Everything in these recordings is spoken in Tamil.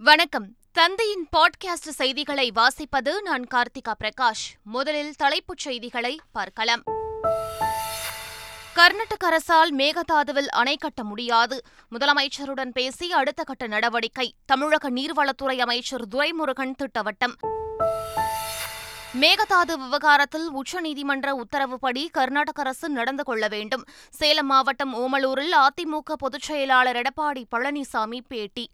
வணக்கம். தந்தையின் பாட்காஸ்ட் செய்திகளை வாசிப்பது நான் கார்த்திகா பிரகாஷ். முதலில் தலைப்புச் செய்திகளை பார்க்கலாம். கர்நாடக அரசால் மேகதாதுவில் அணை கட்ட முடியாது. முதலமைச்சருடன் பேசி அடுத்த கட்ட நடவடிக்கை. தமிழக நீர்வளத்துறை அமைச்சர் துரைமுருகன் திட்டவட்டம். மேகதாது விவகாரத்தில் உச்சநீதிமன்ற உத்தரவுப்படி கர்நாடக அரசு நடந்து கொள்ள வேண்டும். சேலம் மாவட்டம் ஓமலூரில் அதிமுக பொதுச் செயலாளர் எடப்பாடி பழனிசாமி பேட்டி.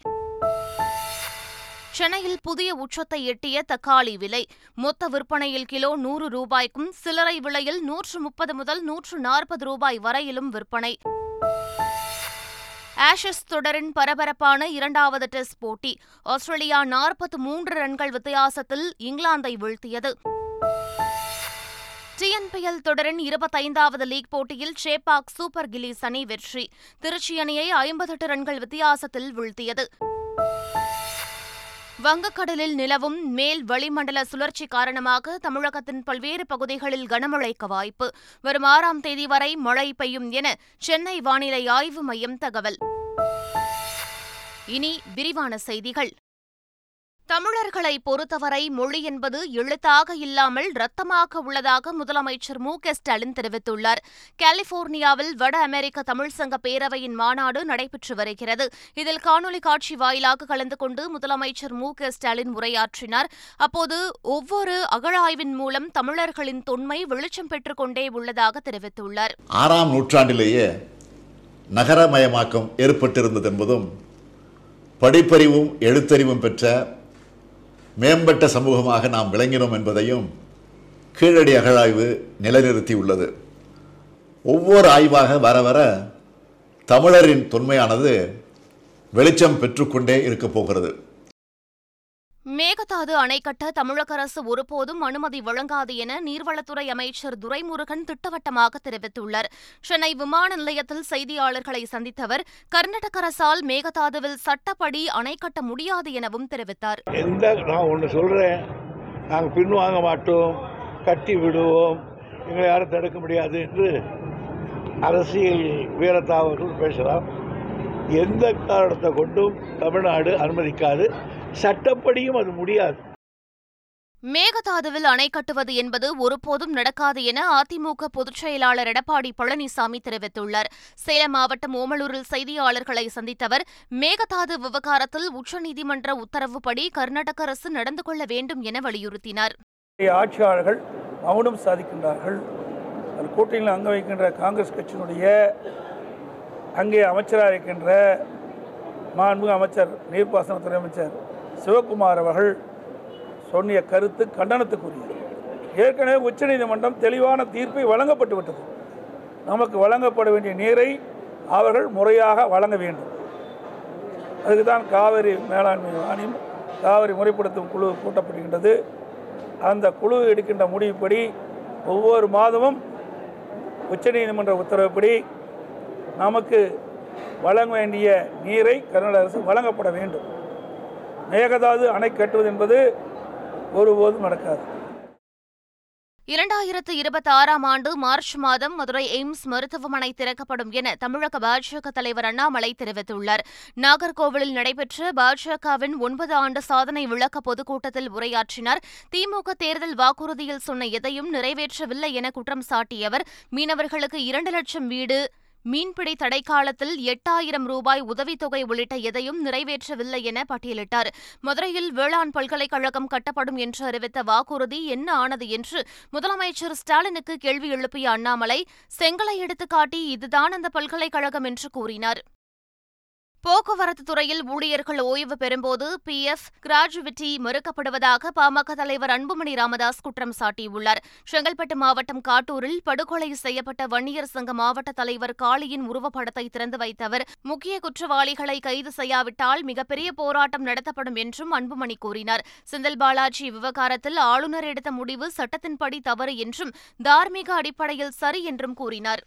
சென்னையில் புதிய உச்சத்தை எட்டிய தக்காளி விலை. மொத்த விற்பனையில் கிலோ நூறு ரூபாய்க்கும் சில்லறை விலையில் நூற்று முப்பது முதல் நூற்று நாற்பது ரூபாய் வரையிலும் விற்பனை. ஆஷஸ் தொடரின் பரபரப்பான இரண்டாவது டெஸ்ட் போட்டி. ஆஸ்திரேலியா நாற்பத்தி மூன்று ரன்கள் வித்தியாசத்தில் இங்கிலாந்தை வீழ்த்தியது. டிஎன்பிஎல் தொடரின் இருபத்தைந்தாவது லீக் போட்டியில் சேப்பாக் சூப்பர் கில்லிஸ் அணி வெற்றி. திருச்சி அணியை ஐம்பத்தெட்டு ரன்கள் வித்தியாசத்தில் வீழ்த்தியது. வங்கக்கடலில் நிலவும் மேல் வளிமண்டல சுழற்சி காரணமாக தமிழகத்தின் பல்வேறு பகுதிகளில் கனமழைக்கு வாய்ப்பு. வரும் ஆறாம் தேதி வரை மழை பெய்யும் என சென்னை வானிலை ஆய்வு மையம் தகவல். இனி விரிவான செய்திகள். தமிழர்களை பொறுத்தவரை மொழி என்பது எழுத்தாக இல்லாமல் ரத்தமாக உள்ளதாக முதலமைச்சர் மு க ஸ்டாலின் தெரிவித்துள்ளார். கலிபோர்னியாவில் வட அமெரிக்க தமிழ் சங்க பேரவையின் மாநாடு நடைபெற்று வருகிறது. இதில் காணொலி காட்சி வாயிலாக கலந்து கொண்டு முதலமைச்சர் மு க ஸ்டாலின் உரையாற்றினார். அப்போது ஒவ்வொரு அகழாய்வின் மூலம் தமிழர்களின் தொன்மை வெளிச்சம் பெற்றுக் கொண்டே உள்ளதாக தெரிவித்துள்ளார். ஆறாம் நூற்றாண்டிலேயே நகரமயமாக்கம் ஏற்பட்டிருந்தது என்பதும் படிப்பறிவும் எழுத்தறிவும் பெற்ற மேம்பட்ட சமூகமாக நாம் விளங்கினோம் என்பதையும் கீழடி அகழாய்வு நிலைநிறுத்தி உள்ளது. ஒவ்வொரு ஆய்வாக வர வர தமிழரின் தொன்மையானது வெளிச்சம் பெற்றுக்கொண்டே இருக்கப் போகிறது. மேகதாது அணை கட்ட தமிழக அரசு ஒருபோதும் அனுமதி வழங்காது என நீர்வளத்துறை அமைச்சர் துரைமுருகன் திட்டவட்டமாக தெரிவித்துள்ளார். சென்னை விமான நிலையத்தில் செய்தியாளர்களை சந்தித்த அவர் கர்நாடக அரசால் மேகதாதுவில் சட்டப்படி அணை கட்ட முடியாது எனவும் தெரிவித்தார். எந்த நான் ஒன்று சொல்கிறேன் நாங்கள் பின்வாங்க மாட்டோம். கட்டி விடுவோம். எங்களை யாரும் தடுக்க முடியாது என்று அரசியல் வீரத்தாவர்கள் பேசலாம். எந்த காரணத்தை கொண்டும் தமிழ்நாடு அனுமதிக்காது. சட்டப்படியும் அது முடியாது. மேகதாதுவில் அணை கட்டுவது என்பது ஒருபோதும் நடக்காது என அதிமுக பொதுச் செயலாளர் எடப்பாடி பழனிசாமி தெரிவித்துள்ளார். சேலம் மாவட்டம் ஓமலூரில் செய்தியாளர்களை சந்தித்த அவர் மேகதாது விவகாரத்தில் உச்சநீதிமன்ற உத்தரவுப்படி கர்நாடக அரசு நடந்து கொள்ள வேண்டும் என வலியுறுத்தினார். ஆட்சியாளர்கள் மௌனம் சாதிக்கின்றார்கள். கூட்டணியில் அங்க வைக்கின்ற காங்கிரஸ் கட்சியினுடைய அங்கே அமைச்சராக இருக்கின்ற மாண்பு அமைச்சர் நீர்ப்பாசனத்துறை அமைச்சர் சிவகுமார் அவர்கள் சொன்னிய கருத்து கண்டனத்துக்குரியது. ஏற்கனவே உச்சநீதிமன்றம் தெளிவான தீர்ப்பை வழங்கப்பட்டு விட்டது. நமக்கு வழங்கப்பட வேண்டிய நீரை அவர்கள் முறையாக வழங்க வேண்டும். அதுக்கு தான் காவிரி மேலாண்மை ஆணையம் காவிரி முறைப்படுத்தும் குழு கூட்டப்படுகின்றது. அந்த குழு எடுக்கின்ற முடிவுப்படி ஒவ்வொரு மாதமும் உச்சநீதிமன்ற உத்தரவுப்படி நமக்கு வழங்க வேண்டிய நீரை கர்நாடக அரசு வழங்கப்பட வேண்டும். மேகதாது அணை கட்டுவது என்பது ஒருபோதும் நடக்காது. இரண்டாயிரத்து இருபத்தி ஆறாம் ஆண்டு மார்ச் மாதம் மதுரை எய்ம்ஸ் மருத்துவமனை திறக்கப்படும் என தமிழக பாஜக தலைவர் அண்ணாமலை தெரிவித்துள்ளார். நாகர்கோவிலில் நடைபெற்ற பாஜகவின் ஒன்பது ஆண்டு சாதனை விளக்க பொதுக்கூட்டத்தில் உரையாற்றினார். திமுக தேர்தல் வாக்குறுதியில் சொன்ன எதையும் நிறைவேற்றவில்லை என குற்றம் சாட்டிய அவர் மீனவர்களுக்கு இரண்டு லட்சம் வீடு மீன்பிடி தடைக்காலத்தில் எட்டாயிரம் ரூபாய் உதவித்தொகை உள்ளிட்ட எதையும் நிறைவேற்றவில்லை என பட்டியலிட்டார். மதுரையில் வேளாண் பல்கலைக்கழகம் கட்டப்படும் என்று அறிவித்த வாக்குறுதி என்ன ஆனது என்று முதலமைச்சர் ஸ்டாலினுக்கு கேள்வி எழுப்பிய அண்ணாமலை செங்கலை எடுத்துக்காட்டி இதுதான் அந்த பல்கலைக்கழகம் என்று கூறினார். போக்குவரத்து துறையில் ஊழியர்கள் ஓய்வு பெறும்போது பி எஃப் கிராஜுவிட்டி மறுக்கப்படுவதாக பாமக தலைவர் அன்புமணி ராமதாஸ் குற்றம் சாட்டியுள்ளார். செங்கல்பட்டு மாவட்டம் காட்டூரில் படுகொலை செய்யப்பட்ட வன்னியர் சங்க மாவட்ட தலைவர் காளியின் உருவப்படத்தை திறந்து வைத்த அவர் முக்கிய குற்றவாளிகளை கைது செய்யாவிட்டால் மிகப்பெரிய போராட்டம் நடத்தப்படும் என்றும் அன்புமணி கூறினார். செந்தில் பாலாஜி விவகாரத்தில் ஆளுநர் எடுத்த முடிவு சட்டத்தின்படி தவறு என்றும் தார்மீக அடிப்படையில் சரி என்றும் கூறினார்.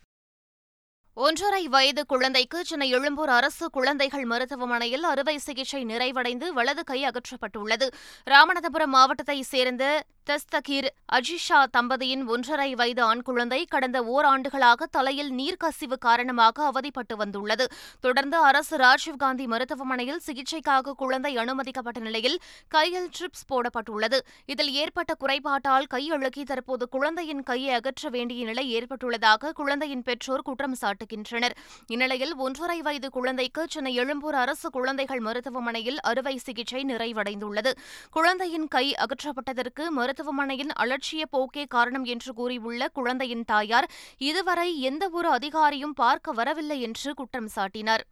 ஒன்றரை வயது குழந்தைக்கு சென்னை எழும்பூர் அரசு குழந்தைகள் மருத்துவமனையில் அறுவை சிகிச்சை நிறைவடைந்து வலது கை அகற்றப்பட்டுள்ளது. ராமநாதபுரம் மாவட்டத்தைச் சேர்ந்த தஸ்தகீர் அஜிஷா தம்பதியின் ஒன்றரை வயது ஆண் குழந்தை கடந்த ஓராண்டுகளாக தலையில் நீர்க்கசிவு காரணமாக அவதிப்பட்டு வந்துள்ளது. தொடர்ந்து அரசு ராஜீவ்காந்தி மருத்துவமனையில் சிகிச்சைக்காக குழந்தை அனுமதிக்கப்பட்ட நிலையில் கையில் ட்ரிப்ஸ் போடப்பட்டுள்ளது. இதில் ஏற்பட்ட குறைபாட்டால் கையழுக்கி தற்போது குழந்தையின் கையை அகற்ற வேண்டிய நிலை ஏற்பட்டுள்ளதாக குழந்தையின் பெற்றோர் குற்றம் சாட்டுகின்றனர். இந்நிலையில் ஒன்றரை வயது குழந்தைக்கு சென்னை எழும்பூர் அரசு குழந்தைகள் மருத்துவமனையில் அறுவை சிகிச்சை நிறைவடைந்துள்ளது. குழந்தையின் கை அகற்றப்பட்டதற்கு மருத்துவமனையின் அலட்சிய போக்கே காரணம் என்று கூறியுள்ள குழந்தையின் தாயார் இதுவரை எந்தவொரு அதிகாரியும் பார்க்க வரவில்லை என்று குற்றம் சாட்டினார்.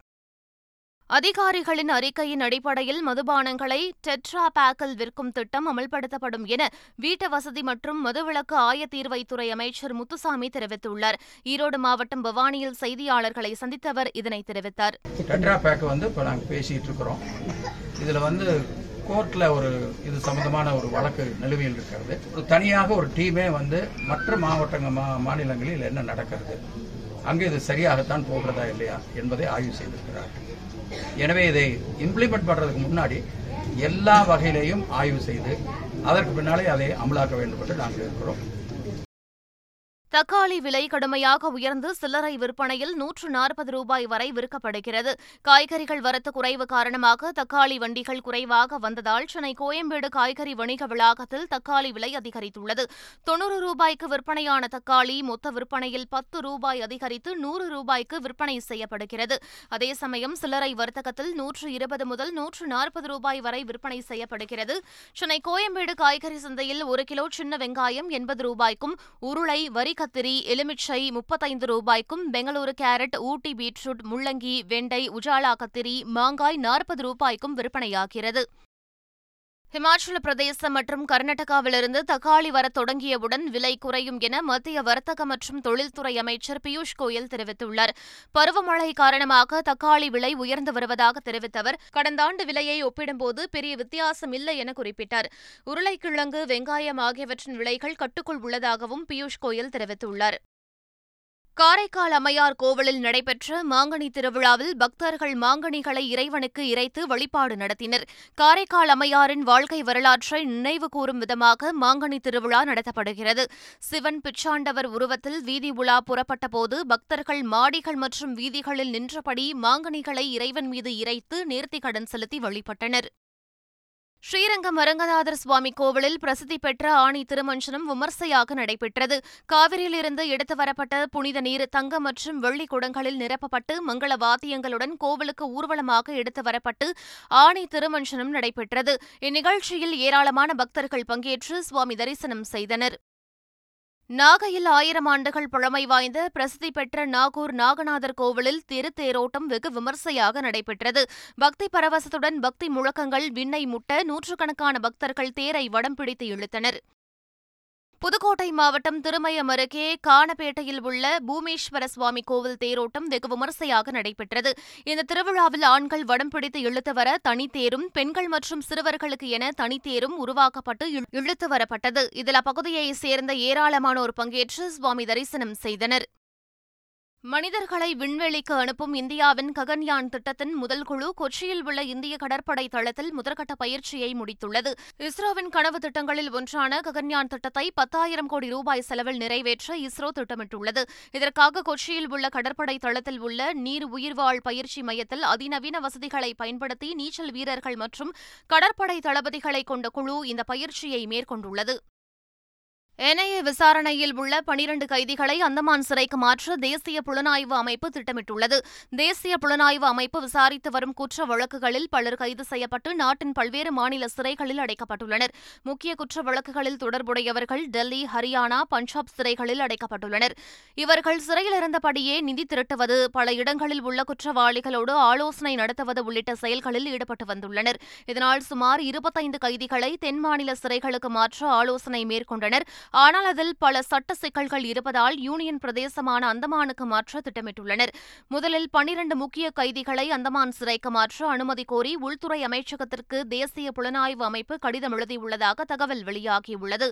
அதிகாரிகளின் அறிக்கையின் அடிப்படையில் மதுபானங்களை டெட்ரா பேக்கில் விற்கும் திட்டம் அமல்படுத்தப்படும் என வீட்டு வசதி மற்றும் மதுவிலக்கு ஆயத்தீர்வைத்துறை அமைச்சர் முத்துசாமி தெரிவித்துள்ளார். ஈரோடு மாவட்டம் பவானியில் செய்தியாளர்களை சந்தித்தவர் இதனை தெரிவித்தார். டெட்ரா பேக் வந்து இப்போ நாங்கள் பேசிட்டு இருக்கிறோம். இதில் வந்து கோர்ட்டில் ஒரு இது சம்பந்தமான ஒரு வழக்கு நிலுவையில் இருக்கிறது. ஒரு தனியாக ஒரு டீமே வந்து மற்ற மாவட்டங்கள் மா மாநிலங்களில் என்ன நடக்கிறது? அங்கே இது சரியாகத்தான் போகிறதா இல்லையா என்பதை ஆய்வு செய்திருக்கிறார். எனவே இதை இம்ப்ளிமெண்ட் பண்ணுறதுக்கு முன்னாடி எல்லா வகையிலையும் ஆய்வு செய்து அதற்கு பின்னாலே அதை அமலாக்க வேண்டும் என்று நாங்கள் இருக்கிறோம். தக்காளி விலை கடுமையாக உயர்ந்து சில்லறை விற்பனையில் நூற்று நாற்பது ரூபாய் வரை விற்கப்படுகிறது. காய்கறிகள் வரத்து குறைவு காரணமாக தக்காளி வண்டிகள் குறைவாக வந்ததால் சென்னை கோயம்பேடு காய்கறி வணிக வளாகத்தில் தக்காளி விலை அதிகரித்துள்ளது. தொன்னூறு ரூபாய்க்கு விற்பனையான தக்காளி மொத்த விற்பனையில் பத்து ரூபாய் அதிகரித்து நூறு ரூபாய்க்கு விற்பனை செய்யப்படுகிறது. அதே சமயம் சில்லறை வர்த்தகத்தில் நூற்று இருபது முதல் நூற்று நாற்பது ரூபாய் வரை விற்பனை செய்யப்படுகிறது. சென்னை கோயம்பேடு காய்கறி சந்தையில் ஒரு கிலோ சின்ன வெங்காயம் எண்பது ரூபாய்க்கும் உருளை வரி கத்திரி எலுமிச்சை முப்பத்தைந்து ரூபாய்க்கும் பெங்களூரு கேரட் ஊட்டி பீட்ரூட் முள்ளங்கி வெண்டை உஜாலா கத்திரி மாங்காய் நாற்பது ரூபாய்க்கும் விற்பனையாகிறது. ஹிமாச்சல பிரதேசம் மற்றும் கர்நாடகாவிலிருந்து தக்காளி வரத் தொடங்கியவுடன் விலை குறையும் என மத்திய வர்த்தக மற்றும் தொழில்துறை அமைச்சர் பியூஷ் கோயல் தெரிவித்துள்ளார். பருவமழை காரணமாக தக்காளி விலை உயர்ந்து வருவதாக தெரிவித்த அவர் கடந்த ஆண்டு விலையை ஒப்பிடும்போது பெரிய வித்தியாசம் இல்லை என குறிப்பிட்டார். உருளைக்கிழங்கு வெங்காயம் ஆகியவற்றின் விலைகள் கட்டுக்குள் உள்ளதாகவும் பியூஷ் கோயல் தெரிவித்துள்ளார். காரைக்கால் அம்மையார் கோவிலில் நடைபெற்ற மாங்கனி திருவிழாவில் பக்தர்கள் மாங்கனிகளை இறைவனுக்கு இறைத்து வழிபாடு நடத்தினர். காரைக்கால் அம்மையாரின் வாழ்க்கை வரலாற்றை நினைவு கூறும் விதமாக மாங்கனி திருவிழா நடத்தப்படுகிறது. சிவன் பிச்சாண்டவர் உருவத்தில் வீதி உலா புறப்பட்டபோது பக்தர்கள் மாடிகள் மற்றும் வீதிகளில் நின்றபடி மாங்கனிகளை இறைவன் மீது இறைத்து நேர்த்திக்கடன் செலுத்தி வழிபட்டனர். ஸ்ரீரங்கம் அரங்கநாதர் சுவாமி கோவிலில் பிரசித்தி பெற்ற ஆணி திருமஞ்சனம் விமர்சையாக நடைபெற்றது. காவிரியிலிருந்து எடுத்து வரப்பட்ட புனித நீர் தங்கம் மற்றும் வெள்ளி குடங்களில் நிரப்பப்பட்டு மங்கள வாத்தியங்களுடன் கோவிலுக்கு ஊர்வலமாக எடுத்து வரப்பட்டு ஆணி திருமஞ்சனம் நடைபெற்றது. இந்நிகழ்ச்சியில் ஏராளமான பக்தர்கள் பங்கேற்று சுவாமி தரிசனம் செய்தனர். நாகையில் ஆயிரம் ஆண்டுகள் பழமை வாய்ந்த பிரசித்தி பெற்ற நாகூர் நாகநாதர் கோவிலில் திருத்தேரோட்டம் வெகு விமர்சையாக நடைபெற்றது. பக்தி பரவசத்துடன் பக்தி முழக்கங்கள் விண்ணை முட்ட நூற்றுக்கணக்கான பக்தர்கள் தேரை வடம் பிடித்து இழுத்தனர். புதுக்கோட்டை மாவட்டம் திருமயம் அருகே காணப்பேட்டையில் உள்ள பூமேஸ்வர சுவாமி கோவில் தேரோட்டம் வெகு விமரிசையாக நடைபெற்றது. இந்த திருவிழாவில் ஆண்கள் வடம் பிடித்து இழுத்து வர தனித்தேரும் பெண்கள் மற்றும் சிறுவர்களுக்கு என தனித்தேரும் உருவாக்கப்பட்டு இழுத்து வரப்பட்டது. இதில் அப்பகுதியைச் சேர்ந்த ஏராளமானோர் பங்கேற்று சுவாமி தரிசனம் செய்தனர். மனிதர்களை விண்வெளிக்கு அனுப்பும் இந்தியாவின் ககன்யான் திட்டத்தின் முதல் குழு கொச்சியில் உள்ள இந்திய கடற்படை தளத்தில் முதற்கட்ட பயிற்சியை முடித்துள்ளது. இஸ்ரோவின் கனவு திட்டங்களில் ஒன்றான ககன்யான் திட்டத்தை பத்தாயிரம் கோடி ரூபாய் செலவில் நிறைவேற்ற இஸ்ரோ திட்டமிட்டுள்ளது. இதற்காக கொச்சியில் உள்ள கடற்படை தளத்தில் உள்ள நீர் உயிர்வாழ் பயிற்சி மையத்தில் அதிநவீன வசதிகளை பயன்படுத்தி நீச்சல் வீரர்கள் மற்றும் கடற்படை தளபதிகளை கொண்ட குழு இந்த பயிற்சியை மேற்கொண்டுள்ளது. என்ஐஏ விசாரணையில் உள்ள பனிரண்டு கைதிகளை அந்தமான் சிறைக்கு மாற்ற தேசிய புலனாய்வு அமைப்பு திட்டமிட்டுள்ளது. தேசிய புலனாய்வு அமைப்பு விசாரித்து வரும் குற்ற வழக்குகளில் பலர் கைது செய்யப்பட்டு நாட்டின் பல்வேறு மாநில சிறைகளில் அடைக்கப்பட்டுள்ளனர். முக்கிய குற்ற வழக்குகளில் தொடர்புடையவர்கள் டெல்லி ஹரியானா பஞ்சாப் சிறைகளில் அடைக்கப்பட்டுள்ளனர். இவர்கள் சிறையில் இருந்தபடியே நிதி திரட்டுவது பல இடங்களில் உள்ள குற்றவாளிகளோடு ஆலோசனை நடத்துவது உள்ளிட்ட செயல்களில் ஈடுபட்டு வந்துள்ளனர். இதனால் சுமார் இருபத்தைந்து கைதிகளை தென் மாநில சிறைகளுக்கு மாற்ற ஆலோசனை மேற்கொண்டனர். ஆனால் அதில் பல சட்ட சிக்கல்கள் இருப்பதால் யூனியன் பிரதேசமான அந்தமானுக்கு மாற்ற திட்டமிட்டுள்ளனர். முதலில் பனிரண்டு முக்கிய கைதிகளை அந்தமான் சிறைக்கு மாற்ற அனுமதி கோரி உள்துறை அமைச்சகத்திற்கு தேசிய புலனாய்வு அமைப்பு கடிதம் எழுதியுள்ளதாக தகவல் வெளியாகியுள்ளது.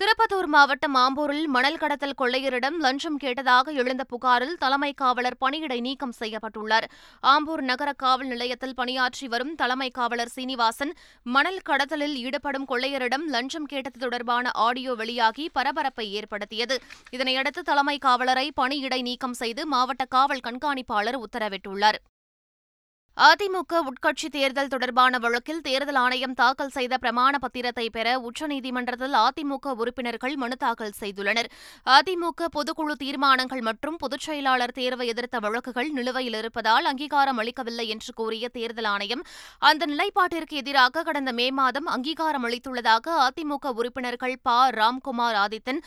திருப்பத்தூர் மாவட்டம் ஆம்பூரில் மணல் கடத்தல் கொள்ளையரிடம் லஞ்சம் கேட்டதாக எழுந்த புகாரில் தலைமை காவலர் பணியிடை நீக்கம் செய்யப்பட்டுள்ளார். ஆம்பூர் நகர காவல் நிலையத்தில் பணியாற்றி வரும் தலைமை காவலர் சீனிவாசன் மணல் கடத்தலில் ஈடுபடும் கொள்ளையரிடம் லஞ்சம் கேட்டது தொடர்பான ஆடியோ வெளியாகி பரபரப்பை ஏற்படுத்தியது. இதனையடுத்து தலைமை காவலரை பணியிடை நீக்கம் செய்து மாவட்ட காவல் கண்காணிப்பாளர் உத்தரவிட்டுள்ளார். அதிமுக உட்கட்சி தேர்தல் தொடர்பான வழக்கில் தேர்தல் ஆணையம் தாக்கல் செய்த பிரமாண பத்திரத்தை பெற உச்சநீதிமன்றத்தில் அதிமுக உறுப்பினர்கள் மனு தாக்கல் செய்துள்ளனர். அதிமுக பொதுக்குழு தீர்மானங்கள் மற்றும் பொதுச் செயலாளர் தேர்வை எதிர்த்த வழக்குகள் நிலுவையில் இருப்பதால் அங்கீகாரம் அளிக்கவில்லை என்று கூறிய தேர்தல் ஆணையம் அந்த நிலைப்பாட்டிற்கு எதிராக கடந்த மே மாதம் அங்கீகாரம் அளித்துள்ளதாக அதிமுக உறுப்பினர்கள் ப. ராம்குமார் ஆதித்தன்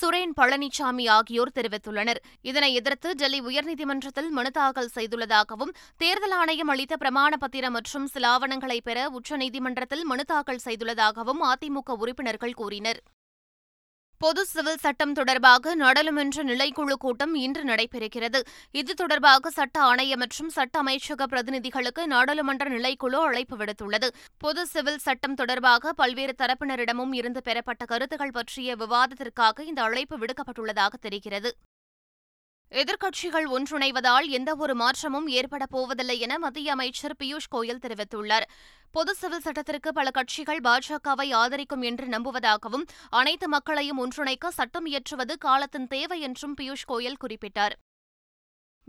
சுரேன் பழனிசாமி ஆகியோர் தெரிவித்துள்ளனர். இதனை எதிர்த்து டெல்லி உயர்நீதிமன்றத்தில் மனு தாக்கல் செய்துள்ளதாகவும் தேர்தல் ஆணையம் அளித்த பிரமாண பத்திரம் மற்றும் சில ஆவணங்களை பெற உச்சநீதிமன்றத்தில் மனு தாக்கல் செய்துள்ளதாகவும் அதிமுக உறுப்பினர்கள் கூறினர். பொது சிவில் சட்டம் தொடர்பாக நாடாளுமன்ற நிலைக்குழு கூட்டம் இன்று நடைபெறுகிறது. இது தொடர்பாக சட்ட ஆணையம் மற்றும் சட்ட அமைச்சக பிரதிநிதிகளுக்கு நாடாளுமன்ற நிலைக்குழு அழைப்பு விடுத்துள்ளது. பொது சிவில் சட்டம் தொடர்பாக பல்வேறு தரப்பினரிடமும் இருந்து பெறப்பட்ட கருத்துக்கள் பற்றிய விவாதத்திற்காக இந்த அழைப்பு விடுக்கப்பட்டுள்ளதாக தெரிகிறது. எதிர்க்கட்சிகள் ஒன்றிணைவதால் எந்தவொரு மாற்றமும் ஏற்படப் போவதில்லை என மத்திய அமைச்சர் பியூஷ் கோயல் தெரிவித்துள்ளார். பொது சிவில் சட்டத்திற்கு பல கட்சிகள் பாஜகவை ஆதரிக்கும் என்று நம்புவதாகவும் அனைத்து மக்களையும் ஒன்றிணைக்க சட்டம் இயற்றுவது காலத்தின் தேவை என்றும் பியூஷ் கோயல் குறிப்பிட்டார்.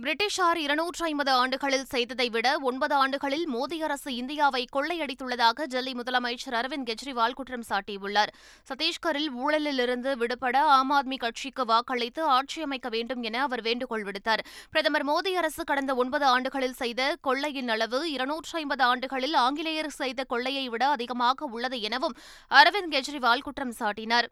பிரிட்டிஷார் இருநூற்று ஐம்பது ஆண்டுகளில் செய்ததை விட ஒன்பது ஆண்டுகளில் மோடி அரசு இந்தியாவை கொள்ளையடித்துள்ளதாக டெல்லி முதலமைச்சர் அரவிந்த் கெஜ்ரிவால் குற்றம் சாட்டியுள்ளார். சத்தீஸ்கரில் ஊழலிலிருந்து விடுபட ஆம் ஆத்மி கட்சிக்கு வாக்களித்து ஆட்சி அமைக்க வேண்டும் என அவர் வேண்டுகோள் விடுத்தார். பிரதமர் மோடி அரசு கடந்த ஒன்பது ஆண்டுகளில் செய்த கொள்ளையின் அளவு இருநூற்று ஐம்பது ஆண்டுகளில் ஆங்கிலேயர் செய்த கொள்ளையை விட அதிகமாக உள்ளது எனவும் அரவிந்த் கெஜ்ரிவால் குற்றம் சாட்டினார்.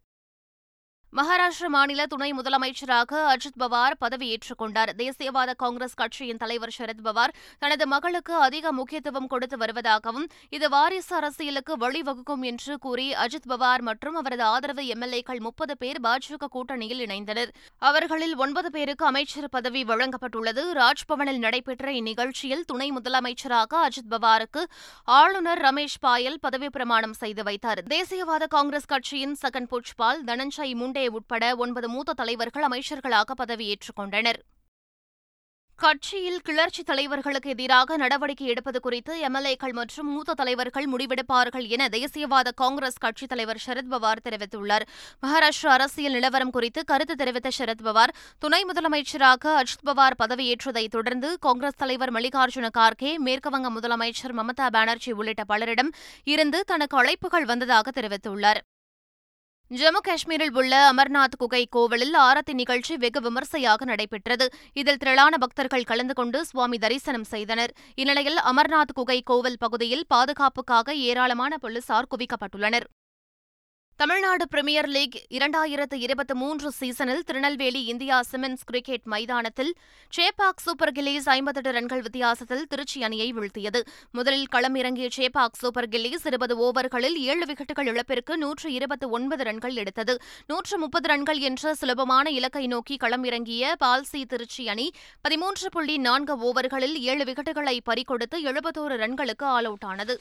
மகாராஷ்டிர மாநில துணை முதலமைச்சராக அஜித் பவார் பதவியேற்றுக் கொண்டார். தேசியவாத காங்கிரஸ் கட்சியின் தலைவர் சரத் பவார் தனது மகளுக்கு அதிக முக்கியத்துவம் கொடுத்து வருவதாகவும் இது வாரிசு அரசியலுக்கு வழிவகுக்கும் என்று கூறி அஜித் பவார் மற்றும் அவரது ஆதரவு எம்எல்ஏக்கள் முப்பது பேர் பாஜக கூட்டணியில் இணைந்தனர். அவர்களில் ஒன்பது பேருக்கு அமைச்சர் பதவி வழங்கப்பட்டுள்ளது. ராஜ்பவனில் நடைபெற்ற இந்நிகழ்ச்சியில் துணை முதலமைச்சராக அஜித் பவாருக்கு ஆளுநர் ரமேஷ் பாயல் பதவி பிரமாணம் செய்து வைத்தார். தேசியவாத காங்கிரஸ் கட்சியின் சகன் புஷ்பால் தனஞ்சய் முண்டே உட்பட ஒன்பது மூத்த தலைவர்கள் அமைச்சர்களாக பதவியேற்றுக் கொண்டனர். கட்சியில் கிளர்ச்சி தலைவர்களுக்கு எதிராக நடவடிக்கை எடுப்பது குறித்து எம்எல்ஏக்கள் மற்றும் மூத்த தலைவர்கள் முடிவெடுப்பார்கள் என தேசியவாத காங்கிரஸ் கட்சித் தலைவர் சரத்பவார் தெரிவித்துள்ளார். மகாராஷ்டிரா அரசியல் நிலவரம் குறித்து கருத்து தெரிவித்த சரத்பவார் துணை முதலமைச்சராக அஜித் பவார் பதவியேற்றதைத் தொடர்ந்து காங்கிரஸ் தலைவர் மல்லிகார்ஜுன கார்கே மேற்குவங்க முதலமைச்சர் மமதா பானர்ஜி உள்ளிட்ட பலரிடம் இருந்து தனக்கு அழைப்புகள் வந்ததாக தெரிவித்துள்ளார். ஜம்மு காஷ்மீரில் உள்ள அமர்நாத் குகை கோவிலில் ஆரத்தி நிகழ்ச்சி வெகு விமர்சையாக நடைபெற்றது. இதில் திரளான பக்தர்கள் கலந்து கொண்டு சுவாமி தரிசனம் செய்தனர். இந்நிலையில் அமர்நாத் குகை கோவில் பகுதியில் பாதுகாப்புக்காக ஏராளமான போலீசார் குவிக்கப்பட்டுள்ளனர். தமிழ்நாடு பிரீமியர் லீக் இரண்டாயிரத்து இருபத்தி மூன்று சீசனில் திருநெல்வேலி இந்தியா சிமெண்ட்ஸ் கிரிக்கெட் மைதானத்தில் சேபாக் சூப்பர் கில்லீஸ் ஐம்பத்தெட்டு ரன்கள் வித்தியாசத்தில் திருச்சி அணியை வீழ்த்தியது. முதலில் களம் இறங்கிய சேப்பாக் சூப்பர் கில்லீஸ் இருபது ஓவர்களில் ஏழு விக்கெட்டுகள் இழப்பிற்கு நூற்று இருபத்தி ஒன்பது ரன்கள் எடுத்தது. நூற்று முப்பது ரன்கள் என்ற சுலபமான இலக்கை நோக்கி களம் இறங்கிய பால்சி திருச்சி அணி பதிமூன்று புள்ளி நான்கு ஓவர்களில் ஏழு விக்கெட்டுகளை பறிகொடுத்து எழுபத்தோரு ரன்களுக்கு ஆல் அவுட் ஆனது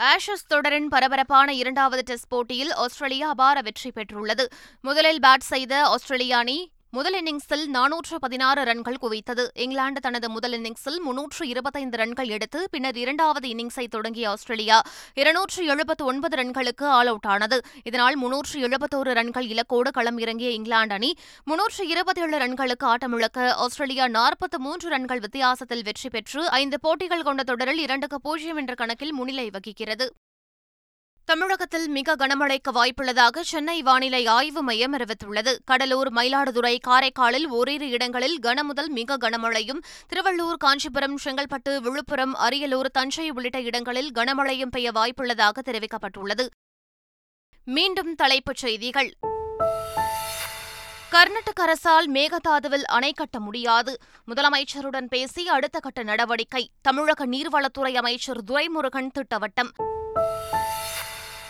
ஆஷஸ் தொடரின் பரபரப்பான இரண்டாவது டெஸ்ட் போட்டியில் ஆஸ்திரேலியா அபார வெற்றி பெற்றுள்ளது. முதலில் பேட் செய்த ஆஸ்திரேலிய அணி முதல் இன்னிங்ஸில் நானூற்று பதினாறு ரன்கள் குவித்தது. இங்கிலாந்து தனது முதல் இன்னிங்ஸில் முன்னூற்று இருபத்தைந்து ரன்கள் எடுத்து பின்னர் இரண்டாவது இன்னிங்ஸை தொடங்கிய ஆஸ்திரேலியா இருநூற்று எழுபத்து ஒன்பது ரன்களுக்கு ஆல் அவுட் ஆனது. இதனால் முன்னூற்று எழுபத்தோரு ரன்கள் இலக்கோடு களம் இறங்கிய இங்கிலாந்து அணி முன்னூற்று இருபத்தேழு ரன்களுக்கு ஆட்டமிழக்க ஆஸ்திரேலியா நாற்பத்து மூன்று ரன்கள் வித்தியாசத்தில் வெற்றி பெற்று ஐந்து போட்டிகள் கொண்ட தொடரில் இரண்டுக்கு பூஜ்ஜியம் என்ற கணக்கில் முன்னிலை வகிக்கிறது. தமிழகத்தில் மிக கனமழைக்கு வாய்ப்புள்ளதாக சென்னை வானிலை ஆய்வு மையம் அறிவித்துள்ளது. கடலூர் மயிலாடுதுறை காரைக்காலில் ஓரிரு இடங்களில் கனமுதல் மிக கனமழையும் திருவள்ளூர் காஞ்சிபுரம் செங்கல்பட்டு விழுப்புரம் அரியலூர் தஞ்சை உள்ளிட்ட இடங்களில் கனமழையும் பெய்ய வாய்ப்புள்ளதாக தெரிவிக்கப்பட்டுள்ளது. மீண்டும் தலைப்புச் செய்திகள். கர்நாடக அரசால் மேகதாதுவில் அணை கட்ட முடியாது. முதலமைச்சருடன் பேசி அடுத்த கட்ட நடவடிக்கை. தமிழக நீர்வளத்துறை அமைச்சர் துரைமுருகன் திட்டவட்டம்.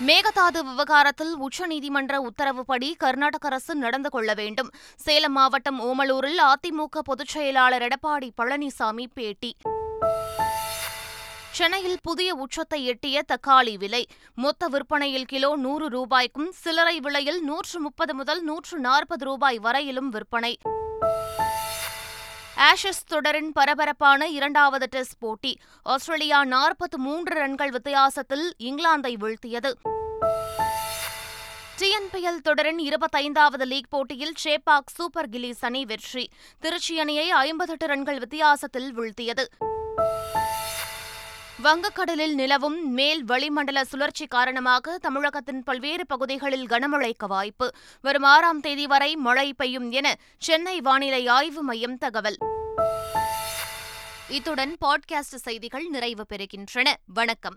மேகதாது விவகாரத்தில் உச்சநீதிமன்ற உத்தரவுப்படி கர்நாடக அரசு நடந்து கொள்ள வேண்டும். சேலம் மாவட்டம் ஓமலூரில் அதிமுக பொதுச் செயலாளர் எடப்பாடி பழனிசாமி பேட்டி. சென்னையில் புதிய உச்சத்தை எட்டிய தக்காளி விலை. மொத்த விற்பனையில் கிலோ நூறு ரூபாய்க்கும் சில்லறை விலையில் நூற்று முப்பது முதல் நூற்று நாற்பது ரூபாய் வரையிலும் விற்பனை. ஆஷஸ் தொடரின் பரபரப்பான இரண்டாவது டெஸ்ட் போட்டி. ஆஸ்திரேலியா நாற்பத்து மூன்று ரன்கள் வித்தியாசத்தில் இங்கிலாந்தை வீழ்த்தியது. டிஎன்பிஎல் தொடரின் இருபத்தைந்தாவது லீக் போட்டியில் சேப்பாக் சூப்பர் கில்லிஸ் அணி வெற்றி. திருச்சி அணியை ஐம்பத்தெட்டு ரன்கள் வித்தியாசத்தில் வீழ்த்தியது. வங்கக்கடலில் நிலவும் மேல் வளிமண்டல சுழற்சி காரணமாக தமிழகத்தின் பல்வேறு பகுதிகளில் கனமழைக்கு வாய்ப்பு. வரும் ஆறாம் தேதி வரை மழை பெய்யும் என சென்னை வானிலை ஆய்வு மையம் தகவல். இத்துடன் பாட்காஸ்ட் செய்திகள் நிறைவு பெறுகின்றன. வணக்கம்.